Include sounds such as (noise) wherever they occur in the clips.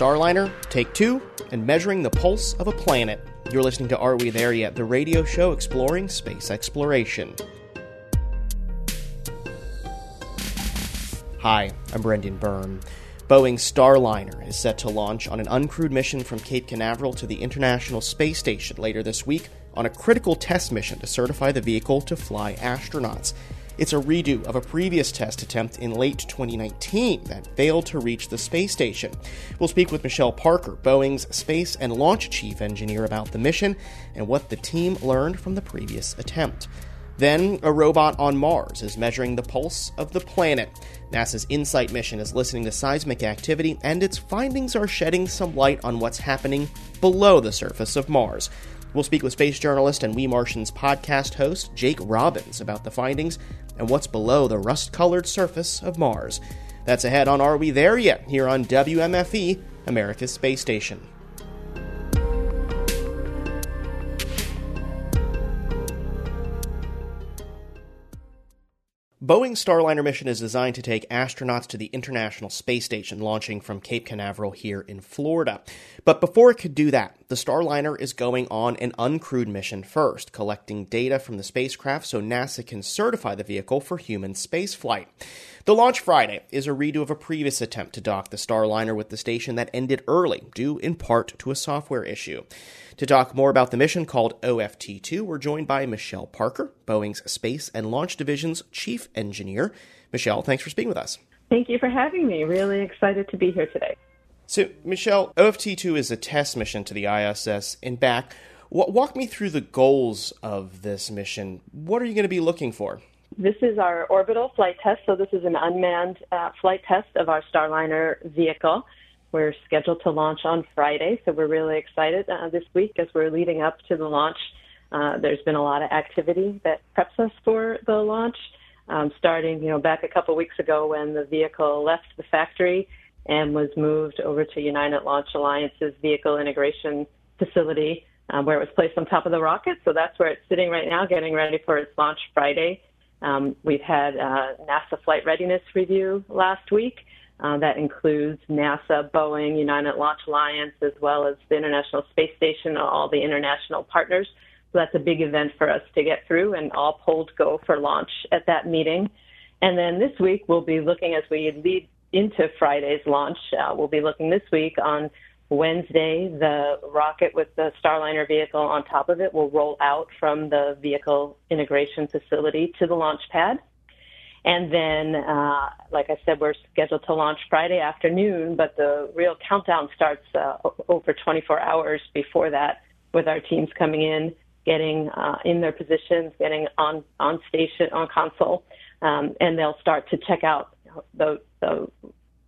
Starliner, Take Two, and Measuring the Pulse of a Planet. You're listening to Are We There Yet? The radio show exploring space exploration. Hi, I'm Brendan Byrne. Boeing's Starliner is set to launch on an uncrewed mission from Cape Canaveral to the International Space Station later this week on a critical test mission to certify the vehicle to fly astronauts. It's a redo of a previous test attempt in late 2019 that failed to reach the space station. We'll speak with Michelle Parker, Boeing's Space and Launch Chief Engineer, about the mission and what the team learned from the previous attempt. Then, a robot on Mars is measuring the pulse of the planet. NASA's InSight mission is listening to seismic activity, and its findings are shedding some light on what's happening below the surface of Mars. We'll speak with space journalist and We Martians podcast host Jake Robbins about the findings and what's below the rust colored surface of Mars. That's ahead on Are We There Yet? here on WMFE, America's Space Station. Boeing's Starliner mission is designed to take astronauts to the International Space Station, launching from Cape Canaveral here in Florida. But before it could do that, the Starliner is going on an uncrewed mission first, collecting data from the spacecraft so NASA can certify the vehicle for human spaceflight. The launch Friday is a redo of a previous attempt to dock the Starliner with the station that ended early, due in part to a software issue. To talk more about the mission called OFT 2, we're joined by Michelle Parker, Boeing's Space and Launch Division's Chief Engineer. Michelle, thanks for speaking with us. Thank you for having me. Really excited to be here today. So, Michelle, OFT 2 is a test mission to the ISS and back. Walk me through the goals of this mission. What are you going to be looking for? This is our orbital flight test. So, this is an unmanned uh, flight test of our Starliner vehicle. We're scheduled to launch on Friday, so we're really excited uh, this week as we're leading up to the launch. Uh, there's been a lot of activity that preps us for the launch, um, starting, you know, back a couple weeks ago when the vehicle left the factory and was moved over to United Launch Alliance's vehicle integration facility, um, where it was placed on top of the rocket. So that's where it's sitting right now, getting ready for its launch Friday. Um, we've had uh, NASA flight readiness review last week. Uh, that includes NASA, Boeing, United Launch Alliance, as well as the International Space Station, all the international partners. So that's a big event for us to get through, and all polls go for launch at that meeting. And then this week, we'll be looking as we lead into Friday's launch. Uh, we'll be looking this week on Wednesday, the rocket with the Starliner vehicle on top of it will roll out from the vehicle integration facility to the launch pad. And then, uh, like I said, we're scheduled to launch Friday afternoon, but the real countdown starts uh, over 24 hours before that with our teams coming in, getting uh, in their positions, getting on, on station, on console, um, and they'll start to check out the, the,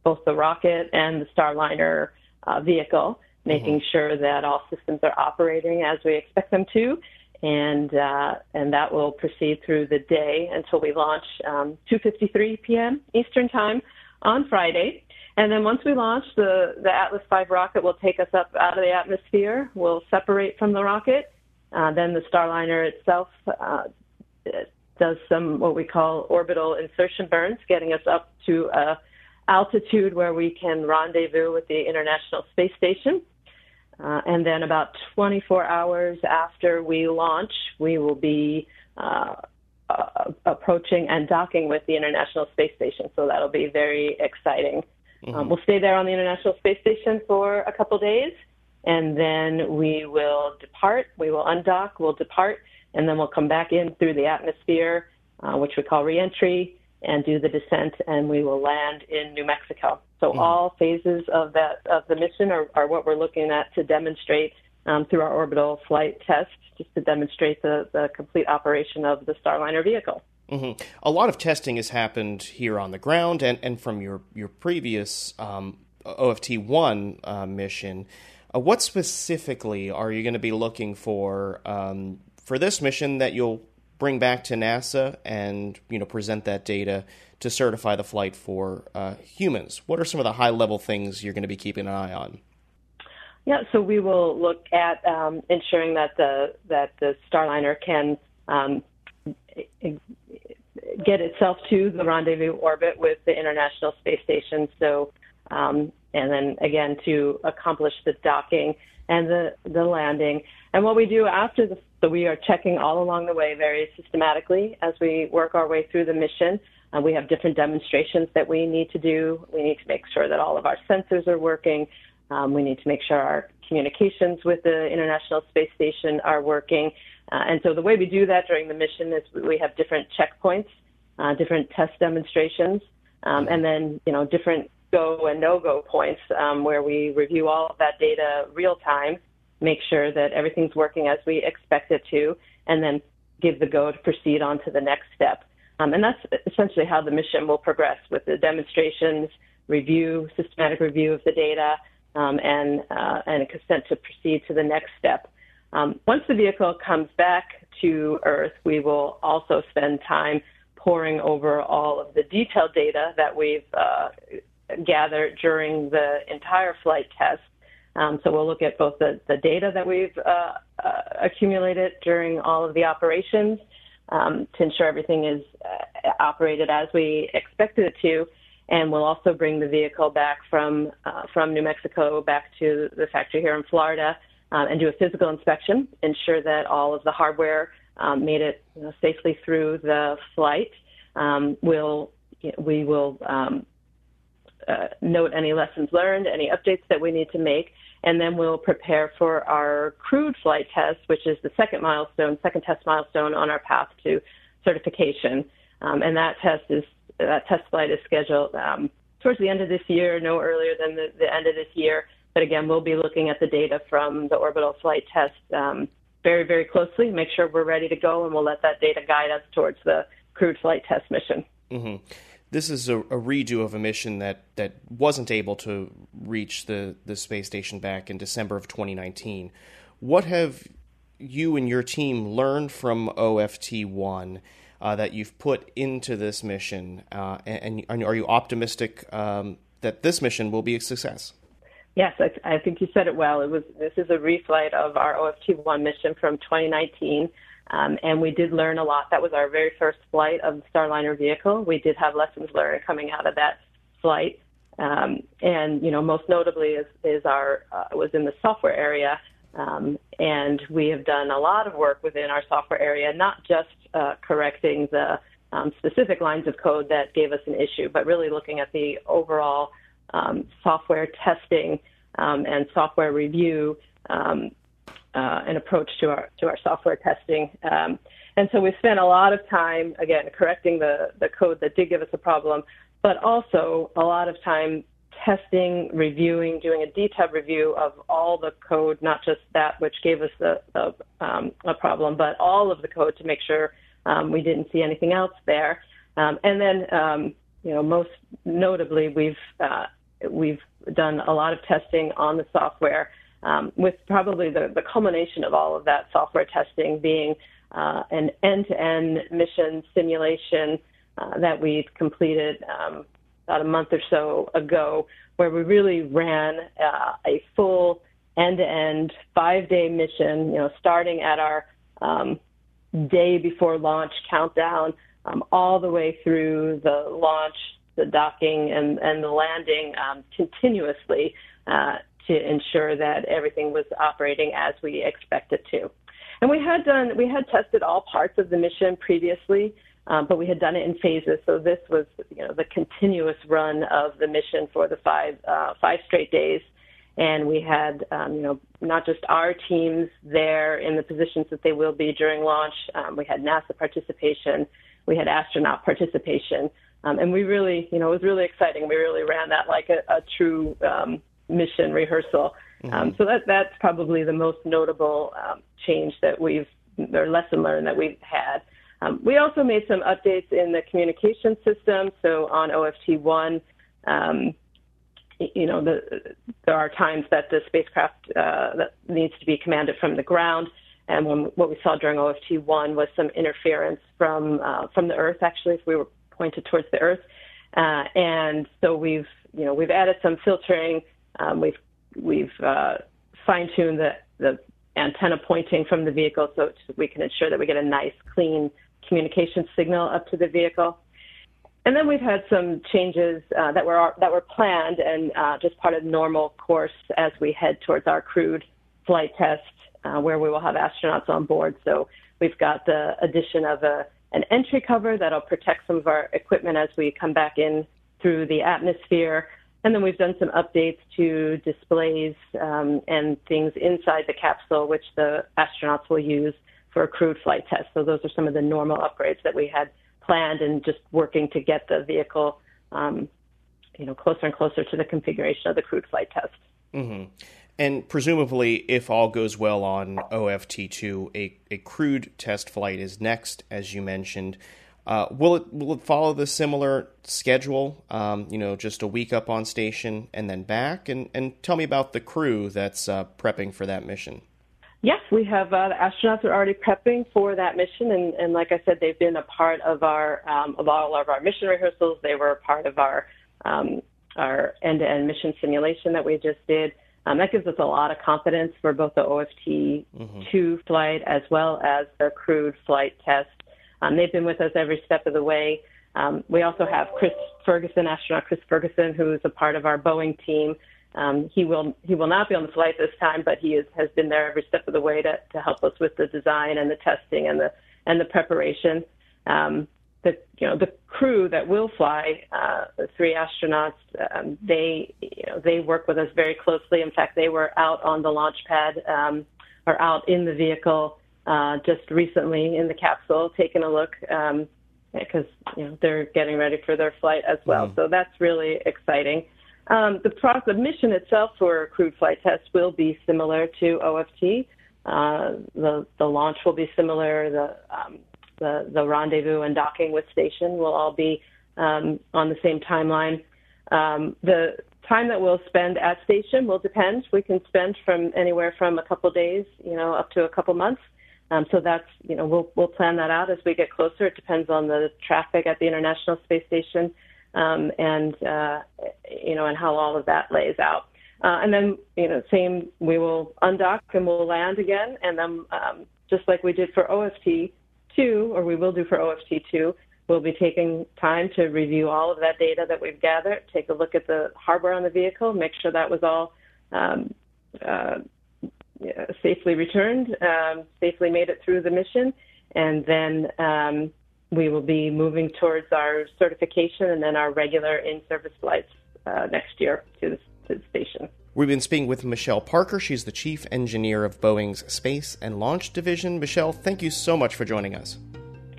both the rocket and the Starliner uh, vehicle, making mm-hmm. sure that all systems are operating as we expect them to and uh, and that will proceed through the day until we launch um, 2:53 p.m. Eastern Time on Friday. And then once we launch, the the Atlas V rocket will take us up out of the atmosphere. We'll separate from the rocket. Uh, then the Starliner itself uh, does some what we call orbital insertion burns, getting us up to a altitude where we can rendezvous with the International Space Station. Uh, and then about 24 hours after we launch, we will be uh, uh, approaching and docking with the International Space Station. So that'll be very exciting. Mm-hmm. Um, we'll stay there on the International Space Station for a couple days, and then we will depart. We will undock, we'll depart, and then we'll come back in through the atmosphere, uh, which we call reentry, and do the descent, and we will land in New Mexico. So mm-hmm. all phases of that of the mission are, are what we're looking at to demonstrate um, through our orbital flight test, just to demonstrate the, the complete operation of the Starliner vehicle. Mm-hmm. A lot of testing has happened here on the ground, and, and from your your previous um, OFT one uh, mission. Uh, what specifically are you going to be looking for um, for this mission that you'll bring back to NASA and you know present that data to certify the flight for uh, humans. What are some of the high level things you're going to be keeping an eye on? Yeah, so we will look at um, ensuring that the that the Starliner can um, get itself to the rendezvous orbit with the International Space Station. So um, and then again to accomplish the docking and the, the landing. And what we do after the, so we are checking all along the way very systematically as we work our way through the mission. Uh, we have different demonstrations that we need to do. We need to make sure that all of our sensors are working. Um, we need to make sure our communications with the International Space Station are working. Uh, and so the way we do that during the mission is we have different checkpoints, uh, different test demonstrations, um, and then you know different go and no go points um, where we review all of that data real time, make sure that everything's working as we expect it to, and then give the go to proceed on to the next step. Um, and that's essentially how the mission will progress with the demonstrations, review, systematic review of the data, um, and, uh, and a consent to proceed to the next step. Um, once the vehicle comes back to Earth, we will also spend time poring over all of the detailed data that we've uh, gathered during the entire flight test. Um, so we'll look at both the, the data that we've uh, uh, accumulated during all of the operations um, to ensure everything is uh, operated as we expected it to, and we'll also bring the vehicle back from uh, from New Mexico back to the factory here in Florida um, and do a physical inspection, ensure that all of the hardware um, made it you know, safely through the flight. Um, we'll we will um, uh, note any lessons learned, any updates that we need to make, and then we'll prepare for our crewed flight test, which is the second milestone, second test milestone on our path to certification. Um, and that test is that test flight is scheduled um, towards the end of this year, no earlier than the, the, end of this year. But again, we'll be looking at the data from the orbital flight test um, very, very closely, make sure we're ready to go, and we'll let that data guide us towards the crewed flight test mission. Mm-hmm this is a, a, redo of a mission that, that wasn't able to reach the, the space station back in December of 2019. What have you and your team learned from OFT 1 uh, that you've put into this mission? Uh, and, and, are you optimistic um, that this mission will be a success? Yes, I, I think you said it well. It was this is a reflight of our OFT 1 mission from 2019. Um, and we did learn a lot. That was our very first flight of the Starliner vehicle. We did have lessons learned coming out of that flight. Um, and, you know, most notably is, is our, uh, was in the software area. Um, and we have done a lot of work within our software area, not just uh, correcting the um, specific lines of code that gave us an issue, but really looking at the overall um, software testing um, and software review um, uh, an approach to our to our software testing. Um, and so we spent a lot of time again correcting the the code that did give us a problem, but also a lot of time testing, reviewing, doing a detailed review of all the code, not just that which gave us the, the um, a problem, but all of the code to make sure um, we didn't see anything else there. Um, and then, um, you know, most notably, we've uh, we've done a lot of testing on the software um, with probably the, the culmination of all of that software testing being uh, an end-to-end mission simulation uh, that we've completed um, about a month or so ago, where we really ran uh, a full end-to-end five-day mission. You know, starting at our um, day before launch countdown, um, all the way through the launch, the docking, and, and the landing um, continuously. Uh, to ensure that everything was operating as we expected to. And we had done, we had tested all parts of the mission previously, um, but we had done it in phases. So this was, you know, the continuous run of the mission for the five uh, five straight days. And we had, um, you know, not just our teams there in the positions that they will be during launch. Um, we had NASA participation. We had astronaut participation. Um, and we really, you know, it was really exciting. We really ran that like a, a true um, mission rehearsal. Mm-hmm. Um, so that that's probably the most notable um, change that we've or lesson learned that we've had. Um, we also made some updates in the communication system. So on OFT one, um, you know, the, there are times that the spacecraft uh, that needs to be commanded from the ground. And when, what we saw during OFT one was some interference from uh, from the Earth. Actually, if we were pointed towards the Earth, uh, and so we've you know we've added some filtering um, we've we've uh, fine tuned the, the antenna pointing from the vehicle so we can ensure that we get a nice, clean communication signal up to the vehicle. and then we've had some changes uh, that were that were planned and uh, just part of normal course as we head towards our crewed flight test, uh, where we will have astronauts on board. So we've got the addition of a an entry cover that'll protect some of our equipment as we come back in through the atmosphere. And then we've done some updates to displays um, and things inside the capsule, which the astronauts will use for a crewed flight test. So those are some of the normal upgrades that we had planned and just working to get the vehicle, um, you know, closer and closer to the configuration of the crewed flight test. Mm-hmm. And presumably, if all goes well on OFT2, a, a crewed test flight is next, as you mentioned. Uh, will it will it follow the similar schedule? Um, you know, just a week up on station and then back. And and tell me about the crew that's uh, prepping for that mission. Yes, we have uh, the astronauts are already prepping for that mission, and, and like I said, they've been a part of our um, of all of our mission rehearsals. They were a part of our um, our end-to-end mission simulation that we just did. Um, that gives us a lot of confidence for both the OFT mm-hmm. two flight as well as the crewed flight test. Um, they've been with us every step of the way. Um, we also have Chris Ferguson, astronaut Chris Ferguson, who is a part of our Boeing team. Um, he will he will not be on the flight this time, but he is, has been there every step of the way to, to help us with the design and the testing and the and the preparation. Um, the you know the crew that will fly uh, the three astronauts um, they you know they work with us very closely. In fact, they were out on the launch pad um, or out in the vehicle uh, just recently in the capsule, taking a look because um, you know they're getting ready for their flight as well. Mm-hmm. So that's really exciting. Um, the, the mission itself for crewed flight test will be similar to OFT. Uh, the the launch will be similar. The um, the the rendezvous and docking with station will all be um, on the same timeline. Um, the time that we'll spend at station will depend. We can spend from anywhere from a couple days, you know, up to a couple months. Um, so that's you know we'll we'll plan that out as we get closer. It depends on the traffic at the International Space Station um, and uh, you know, and how all of that lays out. Uh, and then, you know, same, we will undock and we'll land again, and then um, just like we did for OFT two, or we will do for OFT two, we'll be taking time to review all of that data that we've gathered, take a look at the hardware on the vehicle, make sure that was all um, uh, safely returned, um, safely made it through the mission, and then um, we will be moving towards our certification and then our regular in-service flights uh, next year to the, to the station. We've been speaking with Michelle Parker. She's the chief engineer of Boeing's Space and Launch Division. Michelle, thank you so much for joining us.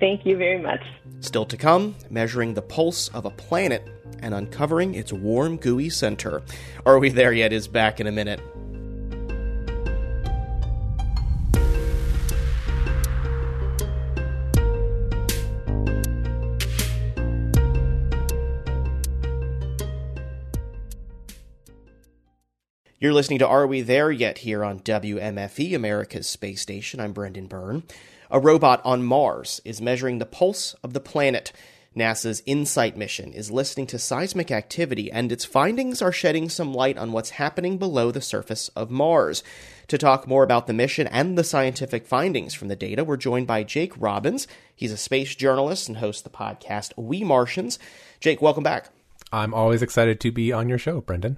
Thank you very much. Still to come, measuring the pulse of a planet and uncovering its warm, gooey center. Are we there yet? Is back in a minute. You're listening to Are We There Yet here on WMFE, America's Space Station. I'm Brendan Byrne. A robot on Mars is measuring the pulse of the planet. NASA's InSight mission is listening to seismic activity, and its findings are shedding some light on what's happening below the surface of Mars. To talk more about the mission and the scientific findings from the data, we're joined by Jake Robbins. He's a space journalist and hosts the podcast We Martians. Jake, welcome back. I'm always excited to be on your show, Brendan.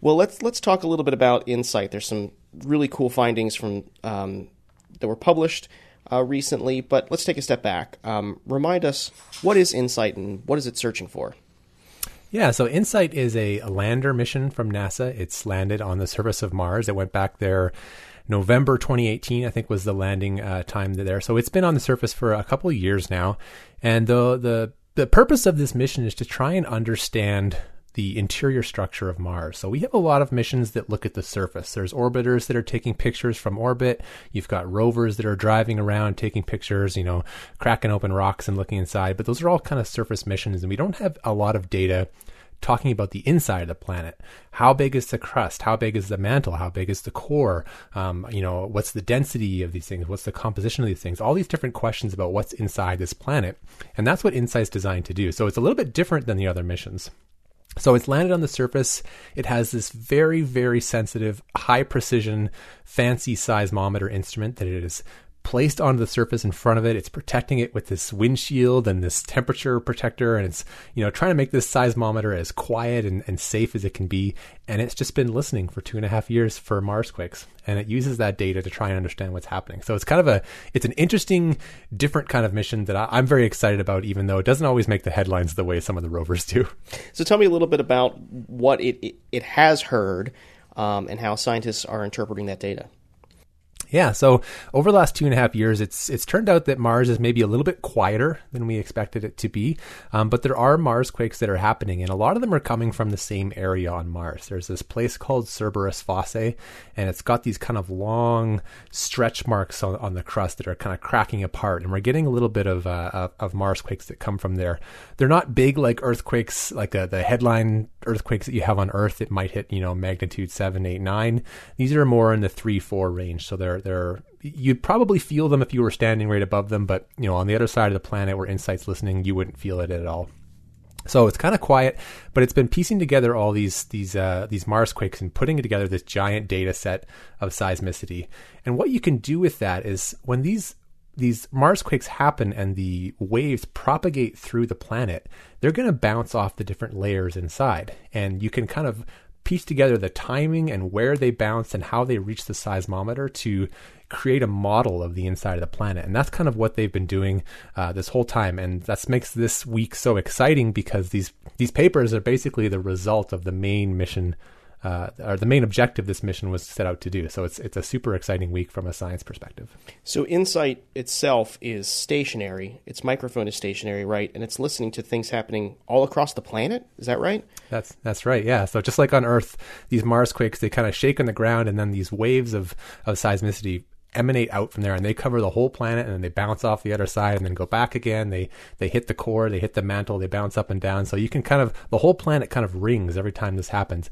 Well, let's let's talk a little bit about InSight. There's some really cool findings from um, that were published uh, recently, but let's take a step back. Um, remind us what is InSight and what is it searching for? Yeah, so InSight is a lander mission from NASA. It's landed on the surface of Mars. It went back there November 2018, I think was the landing uh, time there. So it's been on the surface for a couple of years now, and the the the purpose of this mission is to try and understand the interior structure of Mars. So we have a lot of missions that look at the surface. There's orbiters that are taking pictures from orbit. You've got rovers that are driving around taking pictures, you know, cracking open rocks and looking inside. But those are all kind of surface missions, and we don't have a lot of data talking about the inside of the planet. How big is the crust? How big is the mantle? How big is the core? Um, you know, what's the density of these things? What's the composition of these things? All these different questions about what's inside this planet. And that's what InSight's designed to do. So it's a little bit different than the other missions. So it's landed on the surface. It has this very, very sensitive, high precision, fancy seismometer instrument that it is placed onto the surface in front of it. It's protecting it with this windshield and this temperature protector, and it's you know trying to make this seismometer as quiet and, and safe as it can be. And it's just been listening for two and a half years for Mars quakes, and it uses that data to try and understand what's happening. So it's kind of a it's an interesting, different kind of mission that I, I'm very excited about, even though it doesn't always make the headlines the way some of the rovers do. (laughs) So tell me a little bit about what it it, it has heard um, and how scientists are interpreting that data. Yeah, so over the last two and a half years, it's it's turned out that Mars is maybe a little bit quieter than we expected it to be, um, but there are Mars quakes that are happening, and a lot of them are coming from the same area on Mars. There's this place called Cerberus Fossae, and it's got these kind of long stretch marks on, on the crust that are kind of cracking apart, and we're getting a little bit of uh, of Mars quakes that come from there. They're not big like earthquakes, like uh, the headline earthquakes that you have on Earth. It might hit you know magnitude seven, eight, nine. These are more in the three, four range, so they're you'd probably feel them if you were standing right above them, but you know on the other side of the planet where InSight's listening, you wouldn't feel it at all. So it's kind of quiet, but it's been piecing together all these these uh, these Mars quakes and putting it together this giant data set of seismicity. And what you can do with that is when these these Mars quakes happen and the waves propagate through the planet, they're going to bounce off the different layers inside, and you can kind of piece together the timing and where they bounce and how they reach the seismometer to create a model of the inside of the planet. And that's kind of what they've been doing uh, this whole time. And that makes this week so exciting because these these papers are basically the result of the main mission uh, or the main objective this mission was set out to do. So it's it's a super exciting week from a science perspective. So InSight itself is stationary. Its microphone is stationary, right? And it's listening to things happening all across the planet. Is that right? That's that's right. Yeah. So just like on Earth, these Mars quakes they kind of shake on the ground, and then these waves of of seismicity emanate out from there and they cover the whole planet and then they bounce off the other side and then go back again they they hit the core they hit the mantle they bounce up and down so you can kind of the whole planet kind of rings every time this happens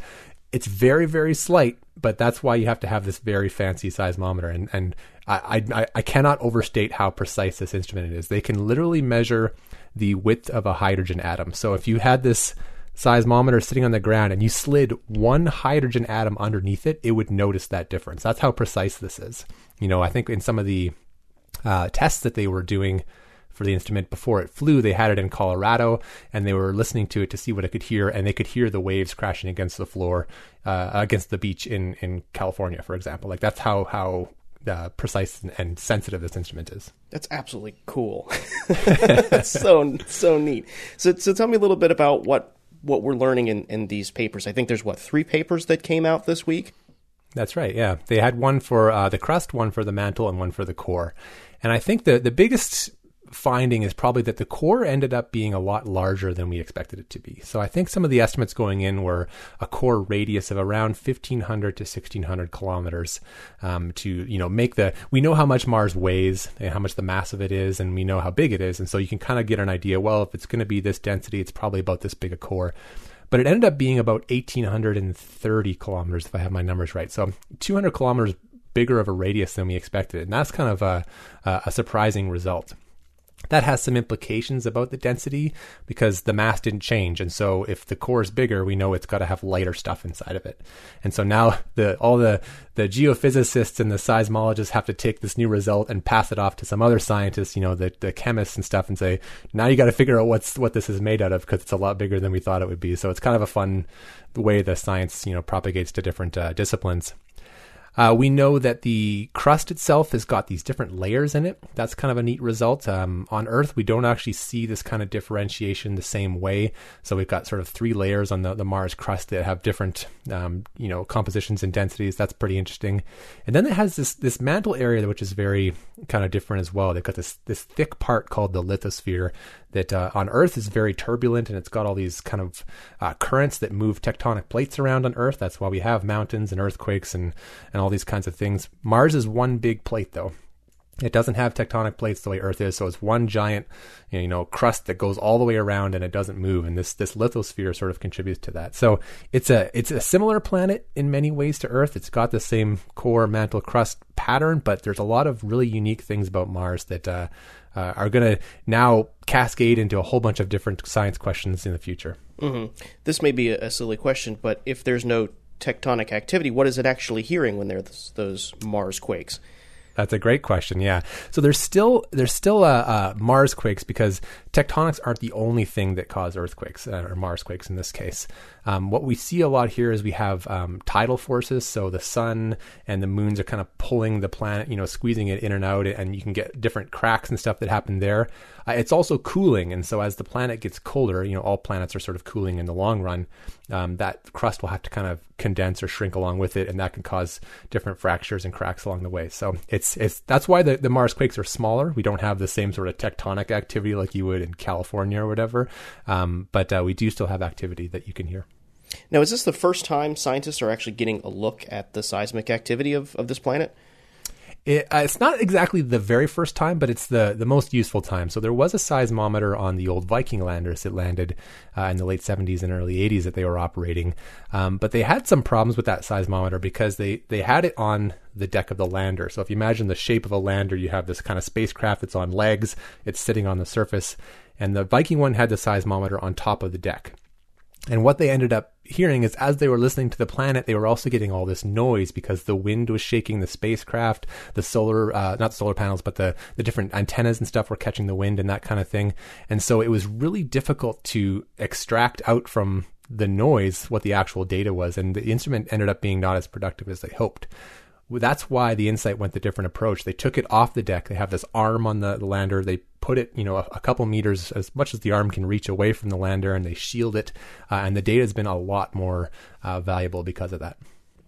it's very, very slight, but that's why you have to have this very fancy seismometer. And, and I, I, I cannot overstate how precise this instrument is. They can literally measure the width of a hydrogen atom. So if you had this seismometer sitting on the ground and you slid one hydrogen atom underneath it, it would notice that difference. That's how precise this is. You know, I think in some of the uh, tests that they were doing for the instrument before it flew. They had it in Colorado and they were listening to it to see what it could hear, and they could hear the waves crashing against the floor, uh, against the beach in, in California, for example. Like that's how how uh, precise and sensitive this instrument is. That's absolutely cool. (laughs) that's so so neat. So so tell me a little bit about what what we're learning in, in these papers. I think there's what three papers that came out this week. That's right. Yeah, they had one for uh, the crust, one for the mantle, and one for the core. And I think the the biggest finding is probably that the core ended up being a lot larger than we expected it to be. So I think some of the estimates going in were a core radius of around 1500 to 1600 kilometers um, to, you know, make the, we know how much Mars weighs and how much the mass of it is, and we know how big it is. And so you can kind of get an idea, well, if it's going to be this density, it's probably about this big a core but it ended up being about 1830 kilometers if i have my numbers right so 200 kilometers bigger of a radius than we expected and that's kind of a, a surprising result that has some implications about the density because the mass didn't change. And so if the core is bigger, we know it's got to have lighter stuff inside of it. And so now the all the the geophysicists and the seismologists have to take this new result and pass it off to some other scientists, you know, the the chemists and stuff and say, now you got to figure out what's what this is made out of because it's a lot bigger than we thought it would be. So it's kind of a fun way the science, you know, propagates to different uh, disciplines. Uh, we know that the crust itself has got these different layers in it. That's kind of a neat result. Um, on Earth, we don't actually see this kind of differentiation the same way. So we've got sort of three layers on the, the Mars crust that have different, um, you know, compositions and densities. That's pretty interesting. And then it has this this mantle area, which is very kind of different as well. They've got this this thick part called the lithosphere that uh, on Earth is very turbulent and it's got all these kind of uh, currents that move tectonic plates around on Earth. That's why we have mountains and earthquakes and, and all these kinds of things. Mars is one big plate, though. It doesn't have tectonic plates the way Earth is, so it's one giant, you know, crust that goes all the way around and it doesn't move. And this this lithosphere sort of contributes to that. So it's a it's a similar planet in many ways to Earth. It's got the same core mantle crust pattern, but there's a lot of really unique things about Mars that uh, uh, are going to now cascade into a whole bunch of different science questions in the future. Mm-hmm. This may be a, silly question, but if there's no tectonic activity, what is it actually hearing when there's those Mars quakes? That's a great question. Yeah. So there's still there's still uh, uh, Mars quakes because tectonics aren't the only thing that cause earthquakes uh, or Mars quakes in this case. Um, what we see a lot here is we have um, tidal forces. So the sun and the moons are kind of pulling the planet, you know, squeezing it in and out, and you can get different cracks and stuff that happen there. Uh, it's also cooling, and so as the planet gets colder, you know, all planets are sort of cooling in the long run. Um, that crust will have to kind of condense or shrink along with it, and that can cause different fractures and cracks along the way. So it's it's that's why the, the Mars quakes are smaller. We don't have the same sort of tectonic activity like you would in California or whatever, um, but uh, we do still have activity that you can hear. Now, is this the first time scientists are actually getting a look at the seismic activity of, of this planet? It, uh, it's not exactly the very first time, but it's the, the most useful time. So there was a seismometer on the old Viking landers that landed uh, in the late 70s and early 80s that they were operating. Um, but they had some problems with that seismometer because they, they had it on the deck of the lander. So if you imagine the shape of a lander, you have this kind of spacecraft that's on legs, it's sitting on the surface. And the Viking one had the seismometer on top of the deck. And what they ended up hearing is as they were listening to the planet, they were also getting all this noise because the wind was shaking the spacecraft, the solar, uh, not the solar panels, but the, the different antennas and stuff were catching the wind and that kind of thing. And so it was really difficult to extract out from the noise what the actual data was. And the instrument ended up being not as productive as they hoped that's why the Insight went the different approach. They took it off the deck. They have this arm on the, lander. They put it, you know, a, a, couple meters as much as the arm can reach away from the lander, and they shield it. Uh, and the data has been a lot more uh, valuable because of that.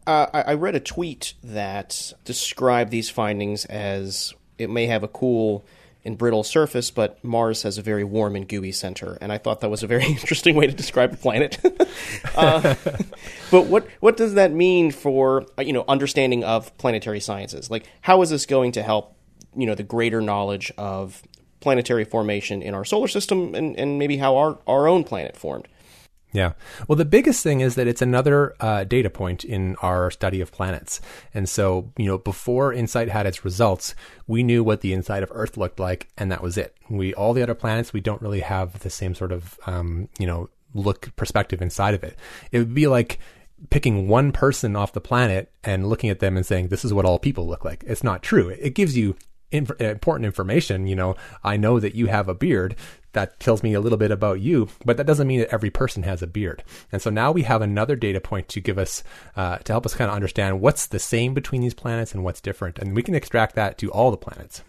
Uh, I, I read a tweet that described these findings as it may have a cool and brittle surface, but Mars has a very warm and gooey center. And I thought that was a very (laughs) interesting way to describe a planet. (laughs) uh, (laughs) but what what does that mean for uh, you know understanding of planetary sciences? Like, how is this going to help you know the greater knowledge of planetary formation in our solar system and, and maybe how our, our own planet formed? Yeah. Well, the biggest thing is that it's another uh, data point in our study of planets. And so, you know, before InSight had its results, we knew what the inside of Earth looked like, and that was it. We all the other planets, we don't really have the same sort of, um, you know, look perspective inside of it. It would be like picking one person off the planet and looking at them and saying this is what all people look like. It's not true. It gives you inf- important information. You know, I know that you have a beard. That tells me a little bit about you, but that doesn't mean that every person has a beard. And so now we have another data point to give us, uh, to help us kind of understand what's the same between these planets and what's different. And we can extract that to all the planets.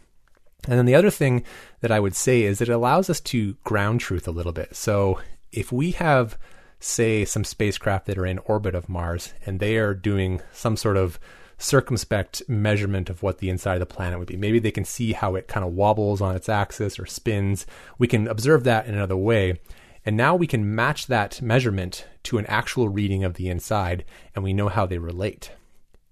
And then the other thing that I would say is that it allows us to ground truth a little bit. So if we have, say, some spacecraft that are in orbit of Mars and they are doing some sort of circumspect measurement of what the inside of the planet would be. Maybe they can see how it kind of wobbles on its axis or spins. We can observe that in another way. And now we can match that measurement to an actual reading of the inside, and we know how they relate.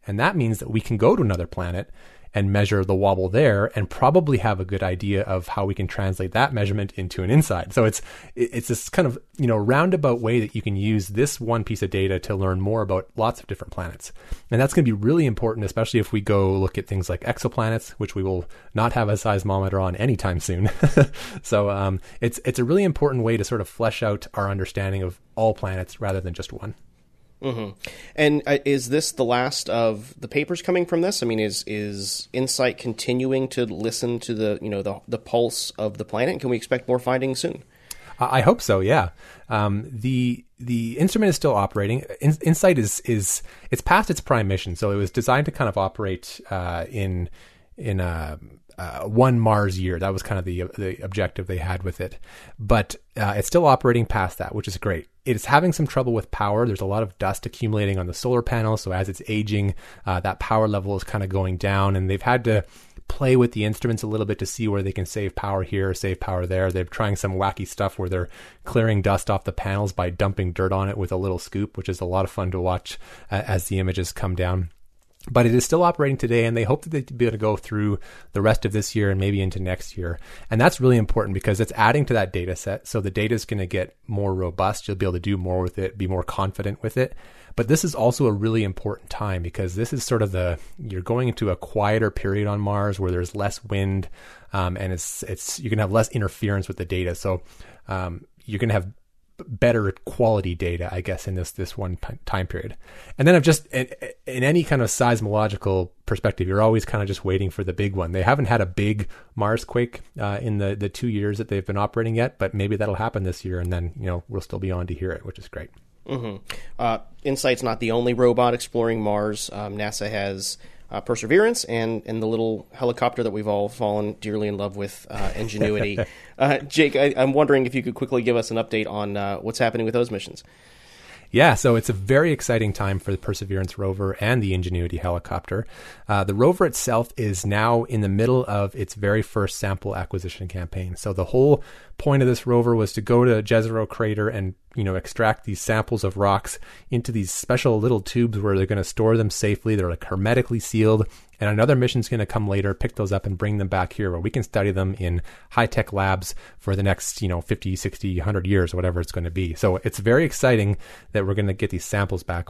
And that means that we can go to another planet and measure the wobble there and probably have a good idea of how we can translate that measurement into an inside. So it's it's this kind of, you know, roundabout way that you can use this one piece of data to learn more about lots of different planets. And that's going to be really important especially if we go look at things like exoplanets, which we will not have a seismometer on anytime soon. (laughs) so um, it's it's a really important way to sort of flesh out our understanding of all planets rather than just one. Mm-hmm. And uh, is this the last of the papers coming from this? I mean, is is Insight continuing to listen to the you know the the pulse of the planet? Can we expect more findings soon? I hope so. Yeah. Um, the the instrument is still operating. In, Insight is is it's past its prime mission, so it was designed to kind of operate uh, in in a uh, one Mars year. That was kind of the the objective they had with it. But uh, it's still operating past that, which is great. It is having some trouble with power. There's a lot of dust accumulating on the solar panel, so as it's aging, uh, that power level is kind of going down, and they've had to play with the instruments a little bit to see where they can save power here, save power there. They're trying some wacky stuff where they're clearing dust off the panels by dumping dirt on it with a little scoop, which is a lot of fun to watch uh, as the images come down but it is still operating today and they hope that they'll be able to go through the rest of this year and maybe into next year. And that's really important because it's adding to that data set so the data is going to get more robust. You'll be able to do more with it be more confident with it. But this is also a really important time because this is sort of the you're going into a quieter period on mars where there's less wind um, and it's it's you can have less interference with the data. So um, you're going to have better quality data, I guess, in this this one time period. And then I've just in, in, any kind of seismological perspective, you're always kind of just waiting for the big one. They haven't had a big Mars quake uh, in the the two years that they've been operating yet, but maybe that'll happen this year, and then you know we'll still be on to hear it, which is great. Mm-hmm. Uh, InSight's not the only robot exploring Mars. Um, NASA has uh, Perseverance and, and the little helicopter that we've all fallen dearly in love with, uh, Ingenuity. (laughs) Uh, Jake, I, am wondering if you could quickly give us an update on uh, what's happening with those missions. Yeah, so it's a very exciting time for the Perseverance rover and the Ingenuity helicopter. Uh, the rover itself is now in the middle of its very first sample acquisition campaign. So the whole point of this rover was to go to Jezero crater and you know extract these samples of rocks into these special little tubes where they're going to store them safely. They're like hermetically sealed. And another mission is going to come later, pick those up and bring them back here where we can study them in high tech labs for the next, you know, 50, 60, 100 years, whatever it's going to be. So it's very exciting that we're going to get these samples back.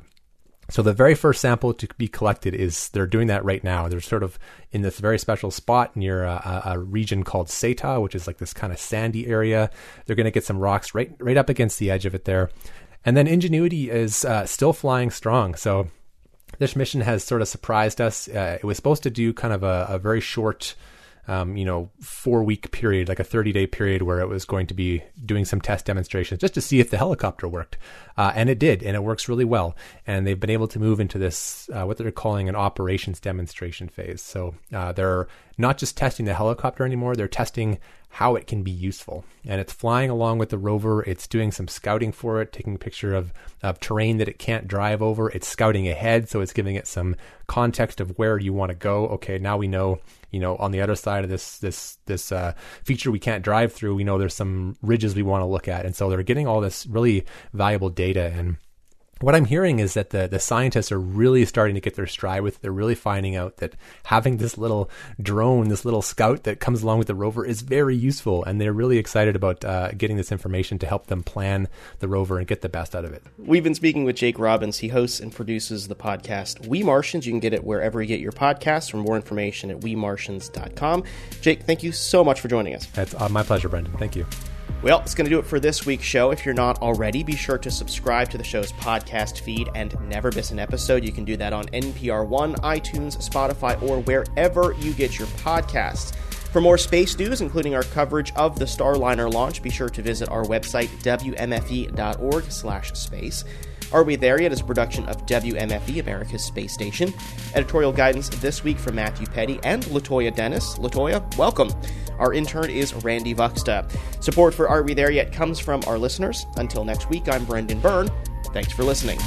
So the very first sample to be collected is they're doing that right now. They're sort of in this very special spot near a, a region called Séítah, which is like this kind of sandy area. They're going to get some rocks right right up against the edge of it there, and then Ingenuity is uh, still flying strong. So this mission has sort of surprised us. Uh, it was supposed to do kind of a, a very short um, you know, four week period, like a 30 day period where it was going to be doing some test demonstrations just to see if the helicopter worked. Uh, and it did, and it works really well. And they've been able to move into this, uh, what they're calling an operations demonstration phase. So uh, they're not just testing the helicopter anymore, they're testing how it can be useful. And it's flying along with the rover. It's doing some scouting for it, taking a picture of, of terrain that it can't drive over. It's scouting ahead, so it's giving it some context of where you want to go. Okay, now we know, you know, on the other side of this this this uh, feature we can't drive through. We know there's some ridges we want to look at, and so they're getting all this really valuable data and what I'm hearing is that the, the scientists are really starting to get their stride with. It. They're really finding out that having this little drone, this little scout that comes along with the rover, is very useful, and they're really excited about uh, getting this information to help them plan the rover and get the best out of it. We've been speaking with Jake Robbins. He hosts and produces the podcast We Martians. You can get it wherever you get your podcasts. For more information at wemartians.com. Jake, thank you so much for joining us. That's uh, my pleasure, Brendan. Thank you. Well, it's going to do it for this week's show. If you're not already, be sure to subscribe to the show's podcast feed and never miss an episode. You can do that on NPR One, iTunes, Spotify, or wherever you get your podcasts. For more space news, including our coverage of the Starliner launch, be sure to visit our website, wmfe.org/space. Are We There Yet is a production of WMFE, America's Space Station. Editorial guidance this week from Matthew Peddie and Latoya Dennis. Latoya, welcome. Our intern is Randy Vuxta. Support for Are We There Yet comes from our listeners. Until next week, I'm Brendan Byrne. Thanks for listening.